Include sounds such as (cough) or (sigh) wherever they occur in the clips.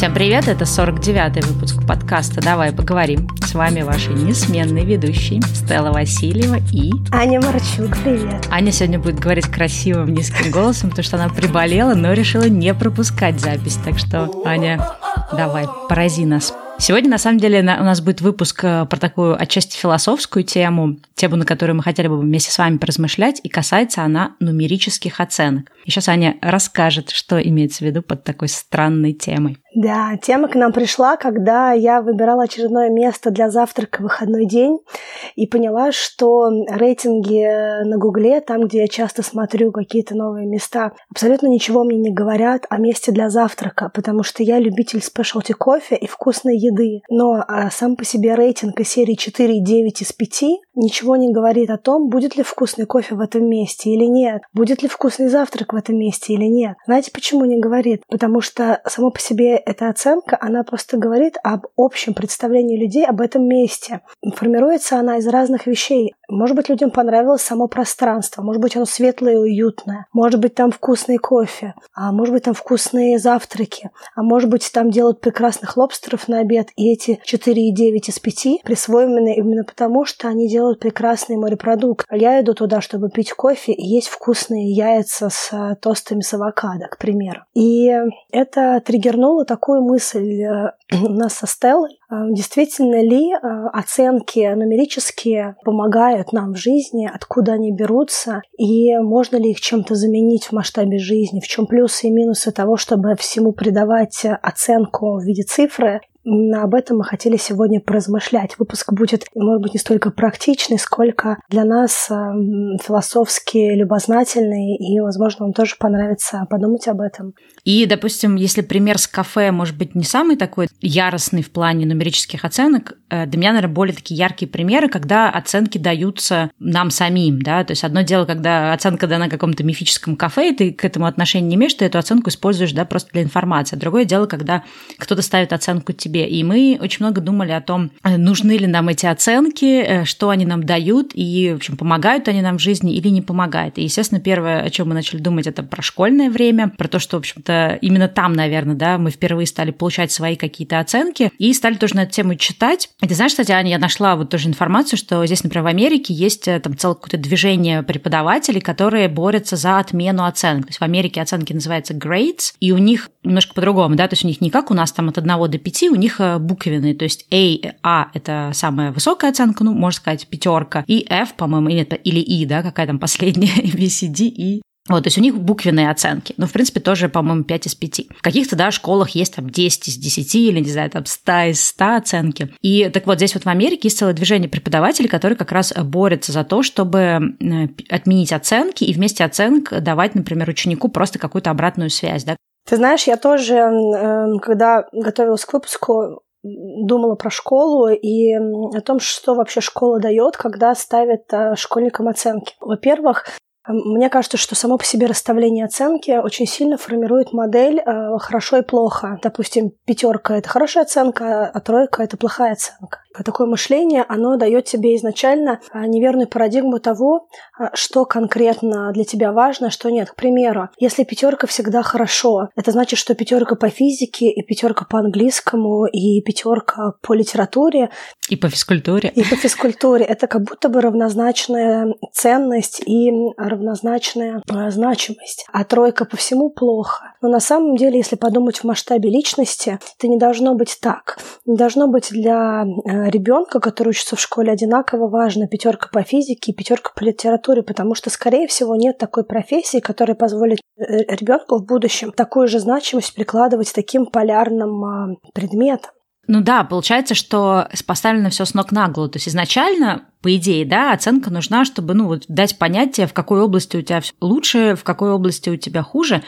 Всем привет, это 49-й выпуск подкаста «Давай поговорим». С вами ваши несменные ведущие Стелла Васильева и... Аня Марчук, привет. Аня сегодня будет говорить красивым низким голосом, потому что она приболела, но решила не пропускать запись. Так что, Аня, давай, порази нас. Сегодня, на самом деле, у нас будет выпуск э, про такую отчасти философскую тему, тему, на которую мы хотели бы вместе с вами поразмышлять, и касается она нумерических оценок. И сейчас Аня расскажет, что имеется в виду под такой странной темой. Да, тема к нам пришла, когда я выбирала очередное место для завтрака в выходной день и поняла, что рейтинги на Гугле, там, где я часто смотрю какие-то новые места, абсолютно ничего мне не говорят о месте для завтрака, потому что я любитель спешлти кофе и вкусной еды. Но а, сам по себе рейтинг из серии 4,9 из 5 ничего не говорит о том, будет ли вкусный кофе в этом месте или нет, будет ли вкусный завтрак в этом месте или нет. Знаете, почему не говорит? Потому что само по себе эта оценка, она просто говорит об общем представлении людей об этом месте. Формируется она из разных вещей. Может быть, людям понравилось само пространство, может быть, оно светлое и уютное, может быть, там вкусный кофе, а может быть, там вкусные завтраки, а может быть, там делают прекрасных лобстеров на обед, и эти 4,9 из 5 присвоены именно потому, что они делают прекрасный морепродукт. Я иду туда, чтобы пить кофе и есть вкусные яйца с э, тостами с авокадо, к примеру. И это триггернуло такую мысль э, (clears throat) у нас со Стеллой. Э, действительно ли оценки нумерические помогают нам в жизни, откуда они берутся, и можно ли их чем-то заменить в масштабе жизни, в чем плюсы и минусы того, чтобы всему придавать оценку в виде цифры, Именно об этом мы хотели сегодня поразмышлять. Выпуск будет, может быть, не столько практичный, сколько для нас э, философски любознательный, и, возможно, вам тоже понравится подумать об этом. И, допустим, если пример с кафе, может быть, не самый такой яростный в плане нумерических оценок, э, для меня, наверное, более такие яркие примеры, когда оценки даются нам самим, да, то есть одно дело, когда оценка дана какому-то мифическому кафе, и ты к этому отношения не имеешь, ты эту оценку используешь, да, просто для информации. А другое дело, когда кто-то ставит оценку тебе себе. И мы очень много думали о том, э, нужны ли нам эти оценки, э, что они нам дают, и, в общем, помогают они нам в жизни или не помогают. И, естественно, первое, о чем мы начали думать, это про школьное время, про то, что, в общем-то, именно там, наверное, да, мы впервые стали получать свои какие-то оценки и стали тоже на эту тему читать. И ты знаешь, кстати, Аня, я нашла вот тоже информацию, что здесь, например, в Америке есть э, там целое какое-то движение преподавателей, которые борются за отмену оценок. То есть в Америке оценки называются grades, и у них немножко по-другому, да, то есть у них не как у нас там от 1 до 5, у них э, буквенные, то есть A, A – это самая высокая оценка, ну, можно сказать, пятерка, и F, по-моему, или, или E, да, какая там последняя, (laughs) B, C, D, E, вот, то есть у них буквенные оценки. Ну, в принципе, тоже, по-моему, 5 из 5. В каких-то, да, школах есть там 10 из 10 или, не знаю, там 100 из 100 оценки. И так вот, здесь вот в Америке есть целое движение преподавателей, которые как раз борются за то, чтобы отменить оценки и вместе оценок давать, например, ученику просто какую-то обратную связь, да, ты знаешь, я тоже, эм, когда готовилась к выпуску, думала про школу и о том, что вообще школа дает, когда ставит э, школьникам оценки. Во-первых, мне кажется, что само по себе расставление оценки очень сильно формирует модель э, хорошо и плохо. Допустим, пятерка это хорошая оценка, а тройка это плохая оценка. Такое мышление, оно дает тебе изначально а, неверную парадигму того, а, что конкретно для тебя важно, а что нет. К примеру, если пятерка всегда хорошо, это значит, что пятерка по физике, и пятерка по английскому, и пятерка по литературе. И по физкультуре. И по физкультуре. Это как будто бы равнозначная ценность и равнозначная значимость. А тройка по всему плохо. Но на самом деле, если подумать в масштабе личности, это не должно быть так. Не должно быть для ребенка, который учится в школе, одинаково важно пятерка по физике и пятерка по литературе, потому что, скорее всего, нет такой профессии, которая позволит э, ребенку в будущем такую же значимость прикладывать таким полярным а, предметам. Ну да, получается, что поставлено все с ног на голову. То есть изначально, по идее, да, оценка нужна, чтобы ну, вот дать понятие, в какой области у тебя лучше, в какой области у тебя хуже.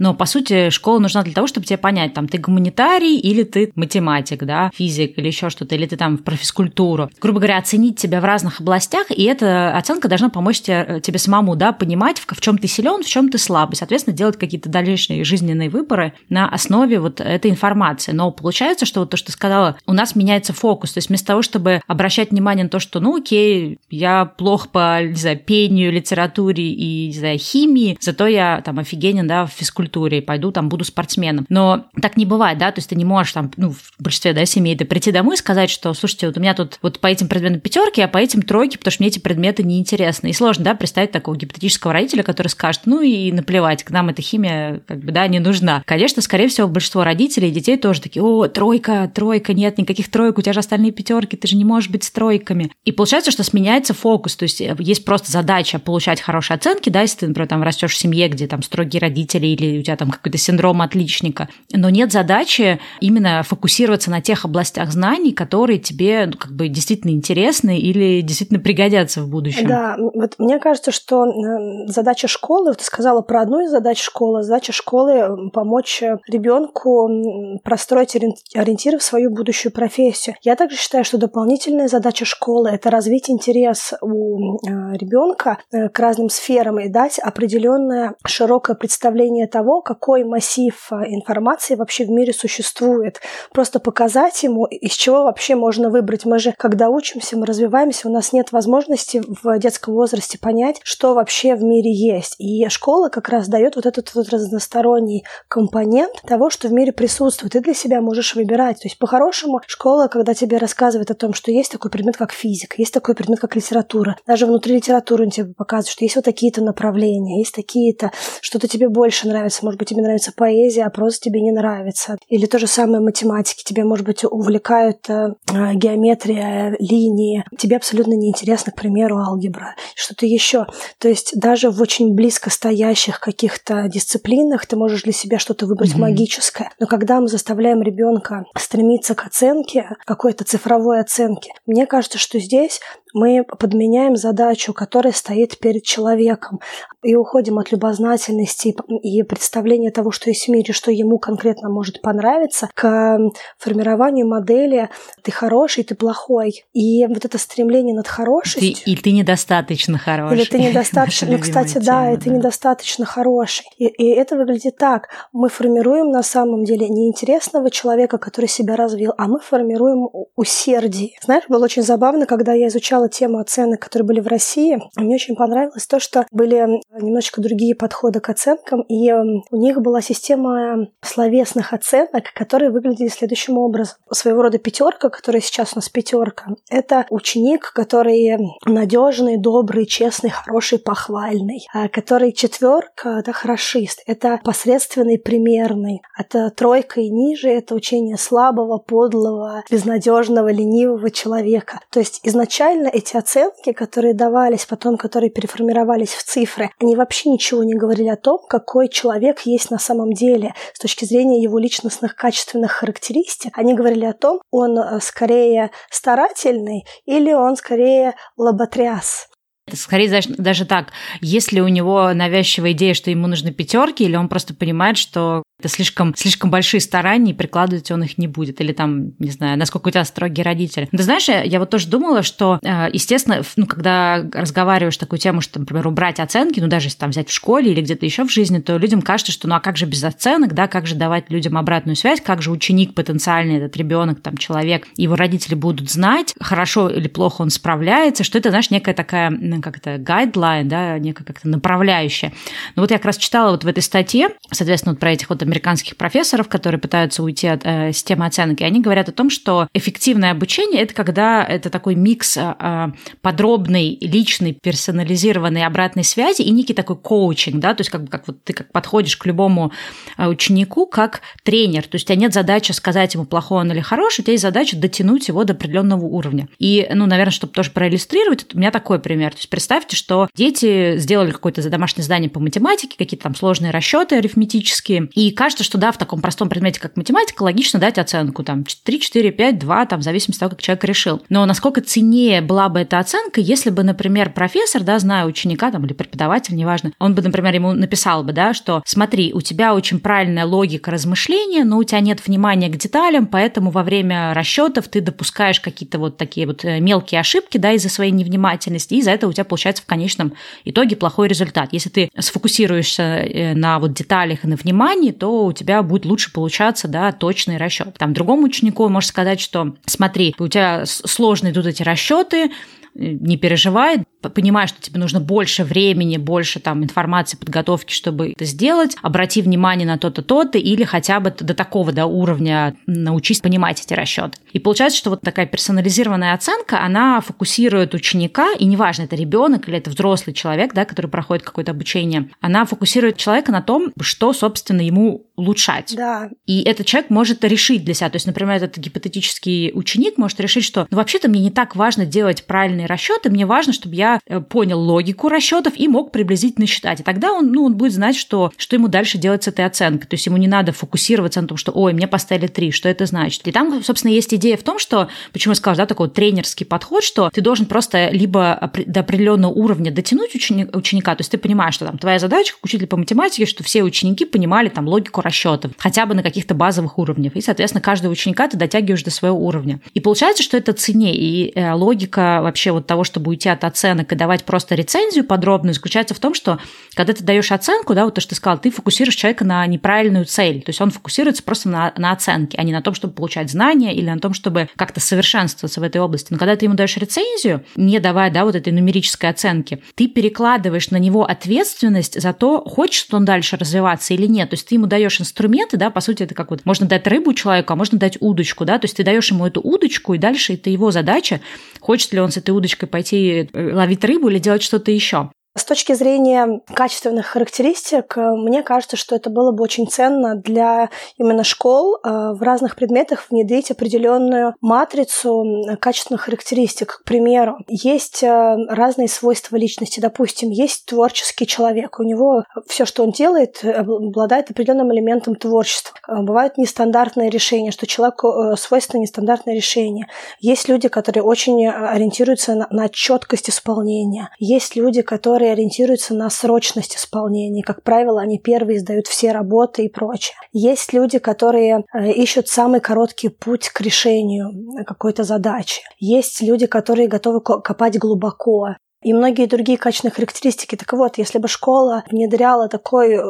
Но, по сути, школа нужна для того, чтобы тебе понять, там, ты гуманитарий или ты математик, да, физик или еще что-то, или ты там про физкультуру. Грубо говоря, оценить тебя в разных областях, и эта оценка должна помочь тебе, э, тебе самому, да, понимать, в, в чем ты силен, в чем ты слабый, соответственно, делать какие-то дальнейшие жизненные выборы на основе вот этой информации. Но получается, что вот то, что ты сказала, у нас меняется фокус, то есть вместо того, чтобы обращать внимание на то, что, ну, окей, я плохо по, не знаю, пению, литературе и, не знаю, химии, зато я там офигенен, да, в физкультуре физкультуре, пойду там буду спортсменом. Но так не бывает, да, то есть ты не можешь там, ну, в большинстве, да, семей, ты прийти домой и сказать, что, слушайте, вот у меня тут вот по этим предметам пятерки, а по этим тройки, потому что мне эти предметы неинтересны. И сложно, да, представить такого гипотетического родителя, который скажет, ну и наплевать, к нам эта химия, как бы, да, не нужна. Конечно, скорее всего, большинство родителей и детей тоже такие, о, тройка, тройка, нет никаких троек, у тебя же остальные пятерки, ты же не можешь быть с тройками. И получается, что сменяется фокус, то есть э, есть просто задача получать хорошие оценки, да, если ты, например, там растешь в семье, где там строгие родители или у тебя там какой-то синдром отличника, но нет задачи именно фокусироваться на тех областях знаний, которые тебе ну, как бы действительно интересны или действительно пригодятся в будущем. Да, вот мне кажется, что э, задача школы, ты сказала про одну из задач школы, задача школы помочь ребенку простроить ориентиры в свою будущую профессию. Я также считаю, что дополнительная задача школы – это развить интерес у э, ребенка э, к разным сферам и дать определенное широкое представление того, какой массив информации вообще в мире существует. Просто показать ему, из чего вообще можно выбрать. Мы же, когда учимся, мы развиваемся, у нас нет возможности в детском возрасте понять, что вообще в мире есть. И школа как раз дает вот этот вот разносторонний компонент того, что в мире присутствует. Ты для себя можешь выбирать. То есть, по-хорошему, школа, когда тебе рассказывает о том, что есть такой предмет, как физика, есть такой предмет, как литература, даже внутри литературы тебе показывает, что есть вот такие-то направления, есть такие-то, что-то тебе больше нравится, может быть, тебе нравится поэзия, а просто тебе не нравится. Или то же самое математики, тебе, может быть, увлекают э, геометрия, линии, тебе абсолютно неинтересно, к примеру, алгебра, что-то еще. То есть даже в очень близко стоящих каких-то дисциплинах ты можешь для себя что-то выбрать mm-hmm. магическое. Но когда мы заставляем ребенка стремиться к оценке, какой-то цифровой оценке, мне кажется, что здесь мы подменяем задачу, которая стоит перед человеком, и уходим от любознательности и представления того, что есть в мире, что ему конкретно может понравиться, к формированию модели «ты хороший, ты плохой». И вот это стремление над хорошестью... Ты, и ты недостаточно хороший. Или ты (laughs) недостаточно... Ну, кстати, тема, да, и ты недостаточно хороший. И, и это выглядит так. Мы формируем на самом деле не интересного человека, который себя развил, а мы формируем усердие. Знаешь, было очень забавно, когда я изучала изучала тему оценок, которые были в России, мне очень понравилось то, что были немножечко другие подходы к оценкам, и у них была система словесных оценок, которые выглядели следующим образом. Своего рода пятерка, которая сейчас у нас пятерка, это ученик, который надежный, добрый, честный, хороший, похвальный, а который четверка, это хорошист, это посредственный, примерный, это тройка и ниже, это учение слабого, подлого, безнадежного, ленивого человека. То есть изначально эти оценки, которые давались потом, которые переформировались в цифры, они вообще ничего не говорили о том, какой человек есть на самом деле с точки зрения его личностных качественных характеристик. Они говорили о том, он э, скорее старательный или он скорее лоботряс. Скорее даже, даже так, если у него навязчивая идея, что ему нужны пятерки, или он просто понимает, что это слишком, слишком большие старания, и прикладывать он их не будет. Или там, не знаю, насколько у тебя строгие родители. Ты знаешь, я вот тоже думала, что, э, естественно, ну, когда разговариваешь такую тему, что, например, убрать оценки, ну, даже если там взять в школе или где-то еще в жизни, то людям кажется, что ну а как же без оценок, да, как же давать людям обратную связь, как же ученик потенциальный, этот ребенок, там, человек, его родители будут знать, хорошо или плохо он справляется, что это, знаешь, некая такая, как это, гайдлайн, да, некая как-то направляющая. Но вот я как раз читала вот в этой статье, соответственно, вот про этих вот американских профессоров, которые пытаются уйти от э, системы оценки, они говорят о том, что эффективное обучение – это когда это такой микс э, э, подробной, личной, персонализированной обратной связи и некий такой коучинг, да, то есть как бы как вот ты как подходишь к любому э, ученику как тренер, то есть у тебя нет задачи сказать ему, плохой он или хороший, у тебя есть задача дотянуть его до определенного уровня. И, ну, наверное, чтобы тоже проиллюстрировать, у меня такой пример. То есть представьте, что дети сделали какое-то домашнее задание по математике, какие-то там сложные расчеты арифметические, и кажется, что да, в таком простом предмете, как математика, логично дать оценку там 3, 4, 5, 2, там, в зависимости от того, как человек решил. Но насколько ценнее была бы эта оценка, если бы, например, профессор, да, зная ученика там, или преподаватель, неважно, он бы, например, ему написал бы, да, что смотри, у тебя очень правильная логика размышления, но у тебя нет внимания к деталям, поэтому во время расчетов ты допускаешь какие-то вот такие вот э, мелкие ошибки, да, из-за своей невнимательности, и из-за этого у тебя получается в конечном итоге плохой результат. Если ты сфокусируешься э, на вот деталях и на внимании, то у тебя будет лучше получаться, да, точный расчет. Там другому ученику можешь сказать, что смотри, у тебя сложно идут эти расчеты, не переживай, понимаешь, что тебе нужно больше времени, больше там информации, подготовки, чтобы это сделать, обрати внимание на то-то, то-то, или хотя бы до такого да, уровня научись понимать эти расчеты. И получается, что вот такая персонализированная оценка, она фокусирует ученика, и неважно, это ребенок или это взрослый человек, да, который проходит какое-то обучение, она фокусирует человека на том, что, собственно, ему улучшать. Да. И этот человек может решить для себя. То есть, например, этот гипотетический ученик может решить, что ну, вообще-то мне не так важно делать правильные расчеты, мне важно, чтобы я э, понял логику расчетов и мог приблизительно считать. И тогда он, ну, он будет знать, что, что ему дальше делать с этой оценкой. То есть ему не надо фокусироваться на том, что, ой, мне поставили три, что это значит. И там, собственно, есть идея в том, что, почему я сказала, да, такой тренерский подход, что ты должен просто либо до определенного уровня дотянуть ученика, ученика, то есть ты понимаешь, что там твоя задача как учитель по математике, что все ученики понимали там логику расчетов, хотя бы на каких-то базовых уровнях. И, соответственно, каждого ученика ты дотягиваешь до своего уровня. И получается, что это цене. И э, логика вообще вот того, чтобы уйти от оценок и давать просто рецензию подробную, заключается в том, что когда ты даешь оценку, да, вот то, что ты сказал, ты фокусируешь человека на неправильную цель. То есть он фокусируется просто на, на оценке, а не на том, чтобы получать знания или на том, чтобы как-то совершенствоваться в этой области. Но когда ты ему даешь рецензию, не давая, да, вот этой нумерической оценки, ты перекладываешь на него ответственность за то, хочет он дальше развиваться или нет. То есть ты ему даешь инструменты, да, по сути, это как вот можно дать рыбу человеку, а можно дать удочку, да, то есть ты даешь ему эту удочку, и дальше это его задача, хочет ли он с этой удочкой пойти э, ловить рыбу или делать что-то еще. С точки зрения качественных характеристик, э, мне кажется, что это было бы очень ценно для именно школ э, в разных предметах внедрить определенную матрицу качественных характеристик. К примеру, есть э, разные свойства личности. Допустим, есть творческий человек. У него все, что он делает, обладает определенным элементом творчества. Бывают нестандартные решения, что человеку свойственно нестандартное решение. Есть люди, которые очень ориентируются на, на четкость исполнения. Есть люди, которые которые ориентируются на срочность исполнения. Как правило, они первые сдают все работы и прочее. Есть люди, которые э, ищут самый короткий путь к решению какой-то задачи. Есть люди, которые готовы копать глубоко и многие другие качественные характеристики. Так вот, если бы школа внедряла такой э,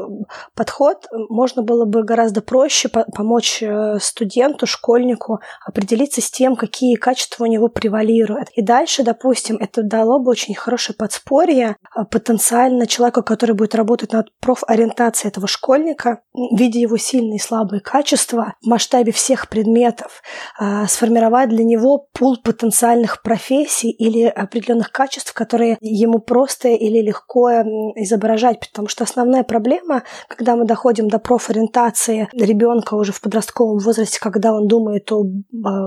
подход, можно было бы гораздо проще помочь э, студенту, школьнику определиться с тем, какие качества у него превалируют. И дальше, допустим, это дало бы очень хорошее подспорье э, потенциально человеку, который будет работать над профориентацией этого школьника, видя его сильные и слабые качества в масштабе всех предметов, сформировать для него пул потенциальных профессий или определенных качеств, которые которые ему просто или легко изображать, потому что основная проблема, когда мы доходим до профориентации ребенка уже в подростковом возрасте, когда он думает о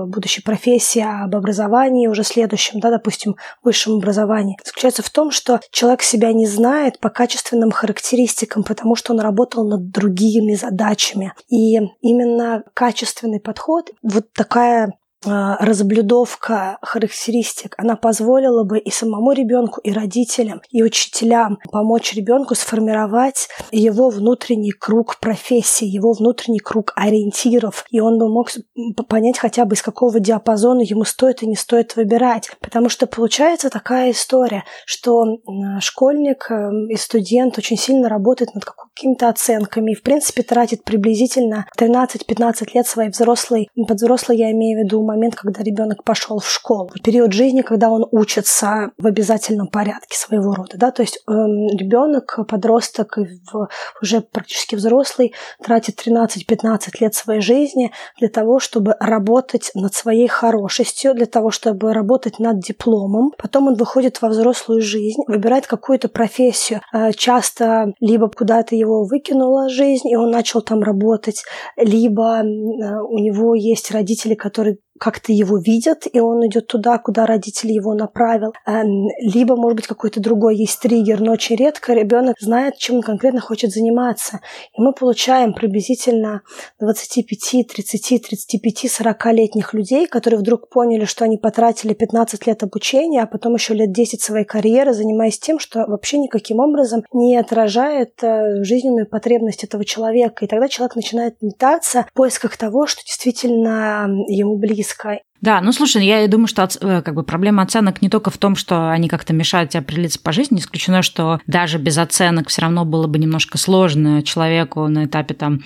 будущей профессии, об образовании уже следующем, да, допустим, высшем образовании, заключается в том, что человек себя не знает по качественным характеристикам, потому что он работал над другими задачами. И именно качественный подход, вот такая а, разблюдовка характеристик, она позволила бы и самому ребенку, и родителям, и учителям помочь ребенку сформировать его внутренний круг профессии, его внутренний круг ориентиров, и он бы мог понять хотя бы из какого диапазона ему стоит и не стоит выбирать. Потому что получается такая история, что школьник эм, и студент очень сильно работает над какими-то оценками и, в принципе, тратит приблизительно 13-15 лет своей взрослой, под я имею в виду момент, когда ребенок пошел в школу, период жизни, когда он учится в обязательном порядке своего рода, да, то есть э, ребенок, подросток в, уже практически взрослый тратит 13-15 лет своей жизни для того, чтобы работать над своей хорошестью, для того, чтобы работать над дипломом. Потом он выходит во взрослую жизнь, выбирает какую-то профессию. Э, часто либо куда-то его выкинула жизнь, и он начал там работать, либо э, у него есть родители, которые как-то его видят, и он идет туда, куда родители его направил. Эм, либо, может быть, какой-то другой есть триггер, но очень редко ребенок знает, чем он конкретно хочет заниматься. И мы получаем приблизительно 25, 30, 35, 40-летних людей, которые вдруг поняли, что они потратили 15 лет обучения, а потом еще лет 10 своей карьеры, занимаясь тем, что вообще никаким образом не отражает э, жизненную потребность этого человека. И тогда человек начинает метаться в поисках того, что действительно ему близко близко. Да, ну слушай, я думаю, что э, как бы проблема оценок не только в том, что они как-то мешают тебе определиться по жизни, исключено, что даже без оценок все равно было бы немножко сложно человеку на этапе там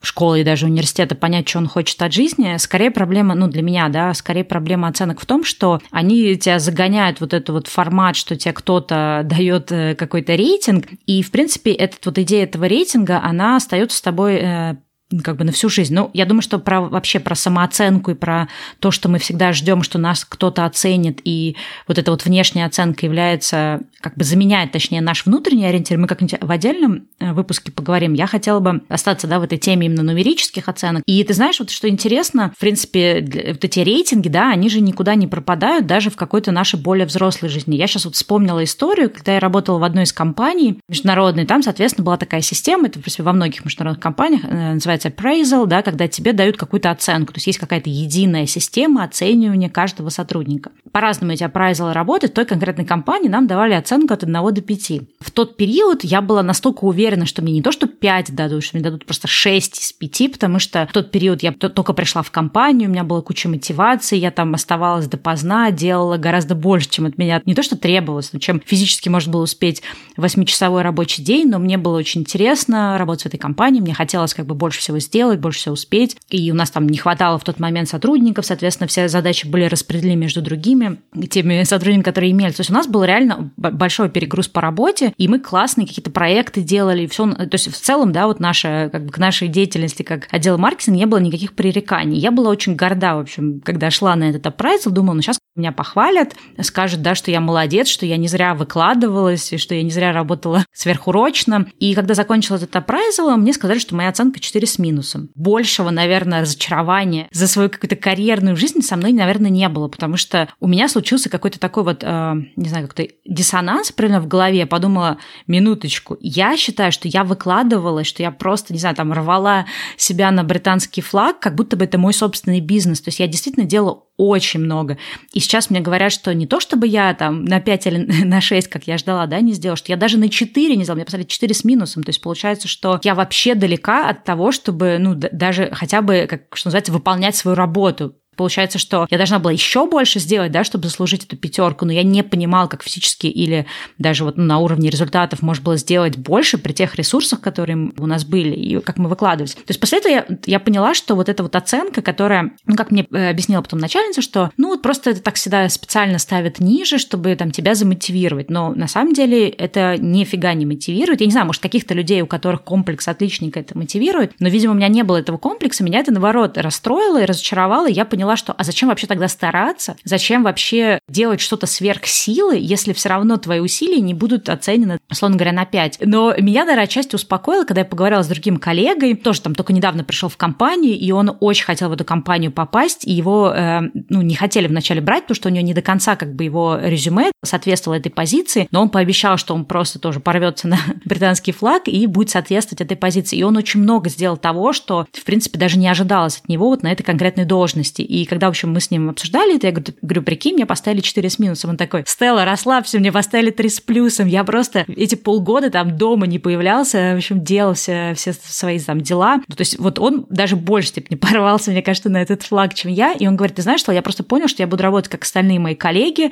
школы и даже университета понять, что он хочет от жизни, скорее проблема, ну, для меня, да, скорее проблема оценок в том, что они тебя загоняют вот этот вот формат, что тебе кто-то дает э, какой-то рейтинг, и, в принципе, этот вот идея этого рейтинга, она остается с тобой э, как бы на всю жизнь. Ну, я думаю, что про, вообще про самооценку и про то, что мы всегда ждем, что нас кто-то оценит, и вот эта вот внешняя оценка является, как бы заменяет, точнее, наш внутренний ориентир. Мы как-нибудь в отдельном э, выпуске поговорим. Я хотела бы остаться, да, в этой теме именно нумерических оценок. И ты знаешь, вот что интересно, в принципе, вот эти рейтинги, да, они же никуда не пропадают даже в какой-то нашей более взрослой жизни. Я сейчас вот вспомнила историю, когда я работала в одной из компаний международной, там, соответственно, была такая система, это, в принципе, во многих международных компаниях, э, называется называется appraisal, да, когда тебе дают какую-то оценку. То есть есть какая-то единая система оценивания каждого сотрудника. По-разному эти appraisal работают. В той конкретной компании нам давали оценку от 1 до 5. В тот период я была настолько уверена, что мне не то, что 5 дадут, что мне дадут просто 6 из 5, потому что в тот период я только пришла в компанию, у меня была куча мотивации, я там оставалась допоздна, делала гораздо больше, чем от меня не то, что требовалось, но чем физически можно было успеть 8-часовой рабочий день, но мне было очень интересно работать в этой компании, мне хотелось как бы больше всего сделать, больше всего успеть. И у нас там не хватало в тот момент сотрудников, соответственно, все задачи были распределены между другими, теми сотрудниками, которые имели. То есть у нас был реально большой перегруз по работе, и мы классные какие-то проекты делали, все. То есть в целом, да, вот наша, как бы к нашей деятельности как отдел маркетинга не было никаких пререканий. Я была очень горда, в общем, когда шла на этот апрайзл, думала, ну сейчас меня похвалят, скажут, да, что я молодец, что я не зря выкладывалась, и что я не зря работала сверхурочно. И когда закончила этот апрайзл, мне сказали, что моя оценка 4 с минусом. Большего, наверное, разочарования за свою какую-то карьерную жизнь со мной, наверное, не было, потому что у меня случился какой-то такой вот, э, не знаю, как-то диссонанс примерно в голове. Я подумала, минуточку, я считаю, что я выкладывалась, что я просто, не знаю, там рвала себя на британский флаг, как будто бы это мой собственный бизнес. То есть я действительно делала очень много. И сейчас мне говорят, что не то, чтобы я там на 5 или (laughs) на 6, как я ждала, да, не сделала, что я даже на 4 не сделала, мне поставили 4 с минусом. То есть получается, что я вообще далека от того, чтобы, ну, даже хотя бы, как что называется, выполнять свою работу. Получается, что я должна была еще больше сделать, да, чтобы заслужить эту пятерку, но я не понимала, как физически или даже вот ну, на уровне результатов можно было сделать больше при тех ресурсах, которые у нас были, и как мы выкладывались. То есть после этого я, я поняла, что вот эта вот оценка, которая, ну, как мне э, объяснила потом начальница, что, ну, вот просто это так всегда специально ставят ниже, чтобы там тебя замотивировать, но на самом деле это нифига не мотивирует. Я не знаю, может, каких-то людей, у которых комплекс отличника это мотивирует, но, видимо, у меня не было этого комплекса, меня это, наоборот, расстроило и разочаровало, и я поняла, поняла, что а зачем вообще тогда стараться? Зачем вообще делать что-то сверх силы, если все равно твои усилия не будут оценены, условно говоря, на 5? Но меня, наверное, отчасти успокоило, когда я поговорила с другим коллегой, тоже там только недавно пришел в компанию, и он очень хотел в эту компанию попасть, и его э, ну, не хотели вначале брать, потому что у него не до конца как бы его резюме соответствовало этой позиции, но он пообещал, что он просто тоже порвется на (laughs) британский флаг и будет соответствовать этой позиции. И он очень много сделал того, что, в принципе, даже не ожидалось от него вот на этой конкретной должности. И когда, в общем, мы с ним обсуждали это, я говорю, прикинь, мне поставили 4 с минусом. Он такой, Стелла, расслабься, мне поставили 3 с плюсом. Я просто эти полгода там дома не появлялся, в общем, делал все, все свои там дела. Ну, то есть вот он даже больше степени (laughs) порвался, мне кажется, на этот флаг, чем я. И он говорит, ты знаешь что, я просто понял, что я буду работать как остальные мои коллеги,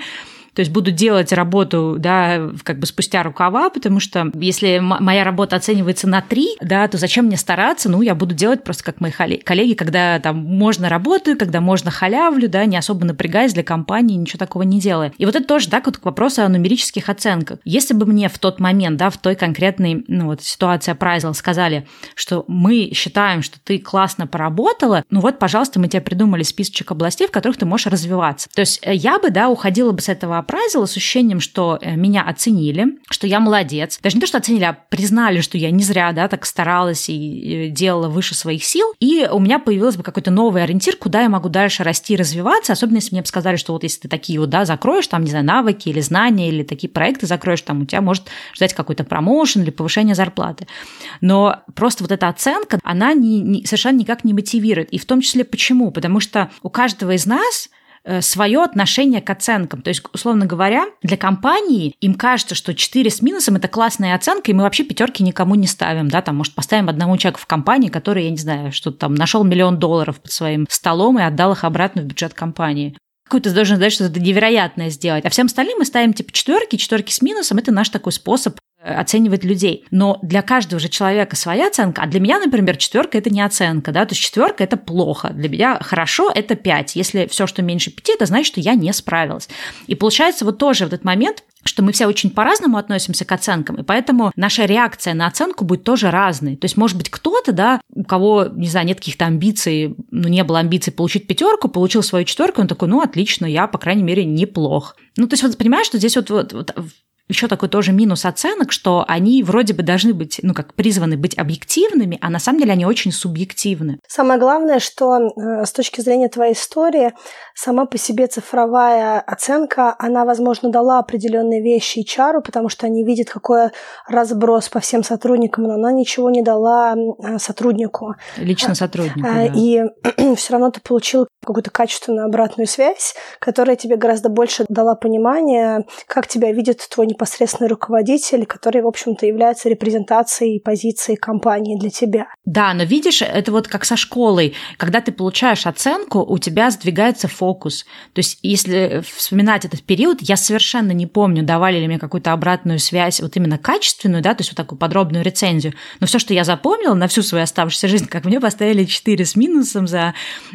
то есть буду делать работу, да, как бы спустя рукава, потому что если моя работа оценивается на три, да, то зачем мне стараться? Ну, я буду делать просто как мои коллеги, когда там можно работаю, когда можно халявлю, да, не особо напрягаясь для компании, ничего такого не делая. И вот это тоже, да, вот к вопросу о нумерических оценках. Если бы мне в тот момент, да, в той конкретной, ну, вот ситуации Прайзел сказали, что мы считаем, что ты классно поработала, ну вот, пожалуйста, мы тебе придумали списочек областей, в которых ты можешь развиваться. То есть э, я бы, да, уходила бы с этого опрайзила с ощущением, что э, меня оценили, что я молодец. Даже не то, что оценили, а признали, что я не зря, да, так старалась и делала выше своих сил. И у меня появился бы какой-то новый ориентир, куда я могу дальше расти и развиваться, особенно если мне бы сказали, что вот если ты такие вот, да, закроешь, там, не знаю, навыки или знания, или такие проекты закроешь, там у тебя может ждать какой-то промоушен или повышение зарплаты. Но просто вот эта оценка, она не, не, совершенно никак не мотивирует. И в том числе почему? Потому что у каждого из нас свое отношение к оценкам. То есть, условно говоря, для компании им кажется, что 4 с минусом – это классная оценка, и мы вообще пятерки никому не ставим. Да? Там, может, поставим одному человеку в компании, который, я не знаю, что там нашел миллион долларов под своим столом и отдал их обратно в бюджет компании какую-то должен знать, что это невероятное сделать. А всем остальным мы ставим типа четверки, четверки с минусом. Это наш такой способ оценивать людей. Но для каждого же человека своя оценка, а для меня, например, четверка это не оценка, да, то есть четверка это плохо. Для меня хорошо это пять. Если все, что меньше пяти, это значит, что я не справилась. И получается вот тоже в этот момент что мы все очень по-разному относимся к оценкам, и поэтому наша реакция на оценку будет тоже разной. То есть, может быть, кто-то, да, у кого, не знаю, нет каких-то амбиций, ну, не было амбиций получить пятерку, получил свою четверку, он такой, ну, отлично, я, по крайней мере, неплох. Ну, то есть, вот понимаешь, что здесь вот, вот, вот еще такой тоже минус оценок, что они вроде бы должны быть, ну, как призваны быть объективными, а на самом деле они очень субъективны. Самое главное, что э, с точки зрения твоей истории, сама по себе цифровая оценка, она, возможно, дала определенные вещи и чару, потому что они видят, какой разброс по всем сотрудникам, но она ничего не дала э, сотруднику. Лично сотруднику, э, да. И (clears throat) все равно ты получил какую-то качественную обратную связь, которая тебе гораздо больше дала понимание, как тебя видит твой непосредственный руководитель, который, в общем-то, является репрезентацией позиции компании для тебя. Да, но видишь, это вот как со школой. Когда ты получаешь оценку, у тебя сдвигается фокус. То есть, если вспоминать этот период, я совершенно не помню, давали ли мне какую-то обратную связь, вот именно качественную, да, то есть вот такую подробную рецензию. Но все, что я запомнила на всю свою оставшуюся жизнь, как мне поставили 4 с минусом за